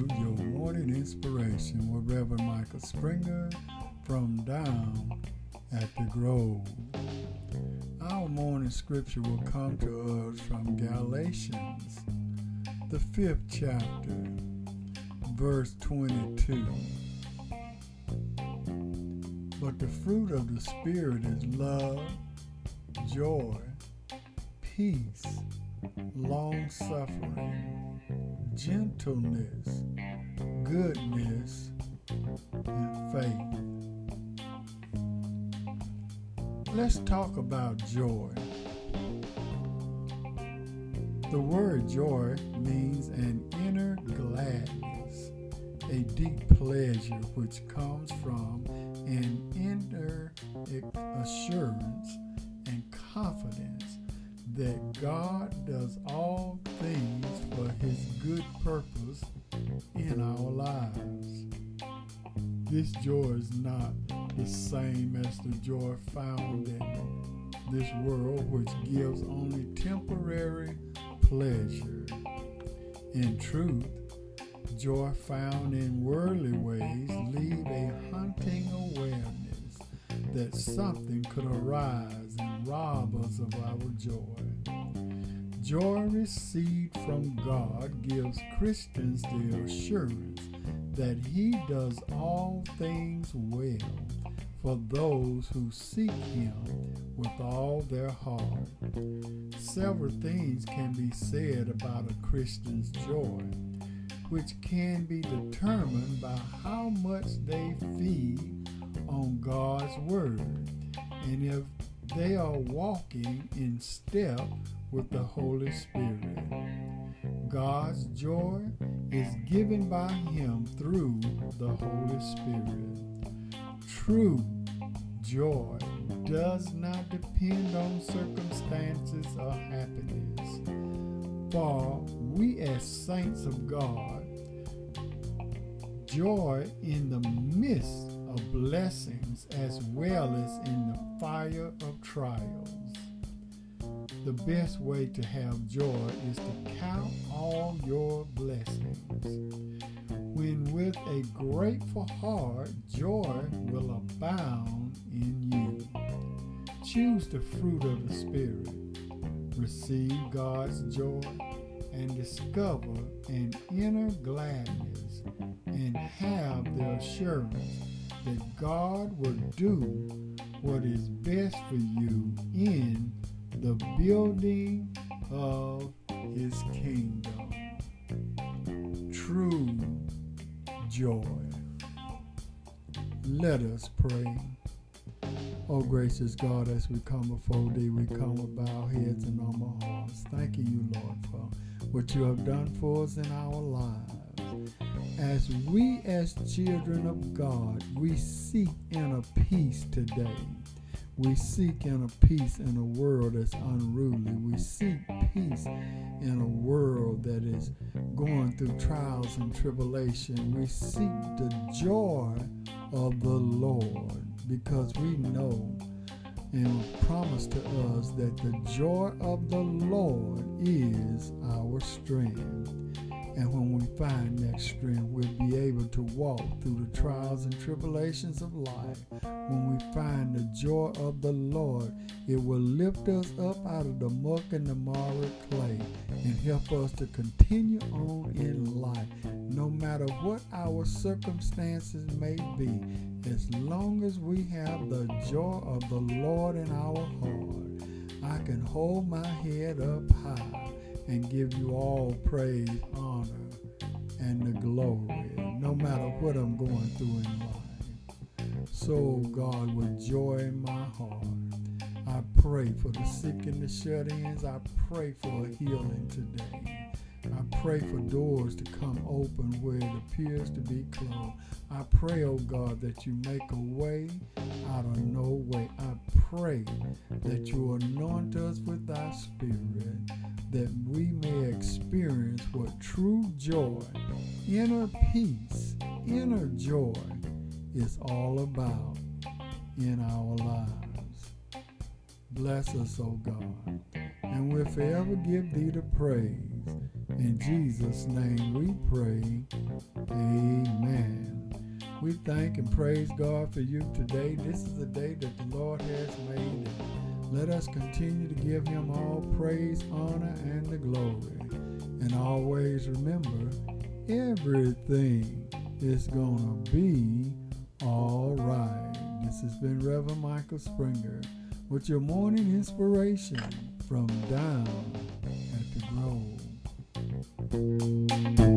your morning inspiration with Reverend Michael Springer from Down at the Grove. Our morning scripture will come to us from Galatians, the fifth chapter, verse 22. But the fruit of the Spirit is love, joy, peace long suffering, gentleness, goodness, and faith. Let's talk about joy. The word joy means an inner gladness, a deep pleasure which comes from an inner assurance that God does all things for his good purpose in our lives. This joy is not the same as the joy found in this world, which gives only temporary pleasure. In truth, joy found in worldly ways leave a haunting awareness that something could arise rob us of our joy. Joy received from God gives Christians the assurance that He does all things well for those who seek Him with all their heart. Several things can be said about a Christian's joy, which can be determined by how much they feed on God's Word and if they are walking in step with the Holy Spirit. God's joy is given by Him through the Holy Spirit. True joy does not depend on circumstances or happiness. For we, as saints of God, joy in the midst of blessings as well as in the fire of trials. The best way to have joy is to count all your blessings. When with a grateful heart, joy will abound in you. Choose the fruit of the Spirit. Receive God's joy and discover an inner gladness and have the assurance that God will do what is best for you in the building of his kingdom. True joy. Let us pray. Oh, gracious God, as we come before thee, we come with our heads and on our hearts. Thanking you, Lord, for what you have done for us in our lives. As we, as children of God, we seek inner peace today. We seek inner peace in a world that's unruly. We seek peace in a world that is going through trials and tribulation. We seek the joy of the Lord because we know and promise to us that the joy of the Lord is our strength. And when we find strength, we'll be able to walk through the trials and tribulations of life. When we find the joy of the Lord, it will lift us up out of the muck and the marred clay and help us to continue on in life, no matter what our circumstances may be. As long as we have the joy of the Lord in our heart, I can hold my head up high and give you all praise, and the glory, no matter what I'm going through in life. So, God, with joy in my heart, I pray for the sick and the shut ins. I pray for a healing today. I pray for doors to come open where it appears to be closed. I pray, oh God, that you make a way out of no way. I pray that you anoint us with thy spirit, that we may experience what true joy, inner peace, inner joy is all about in our lives. Bless us, O God, and we'll forever give thee the praise. In Jesus' name we pray. We thank and praise God for you today. This is the day that the Lord has made. Let us continue to give him all praise, honor, and the glory. And always remember, everything is going to be all right. This has been Reverend Michael Springer with your morning inspiration from down at the Grove.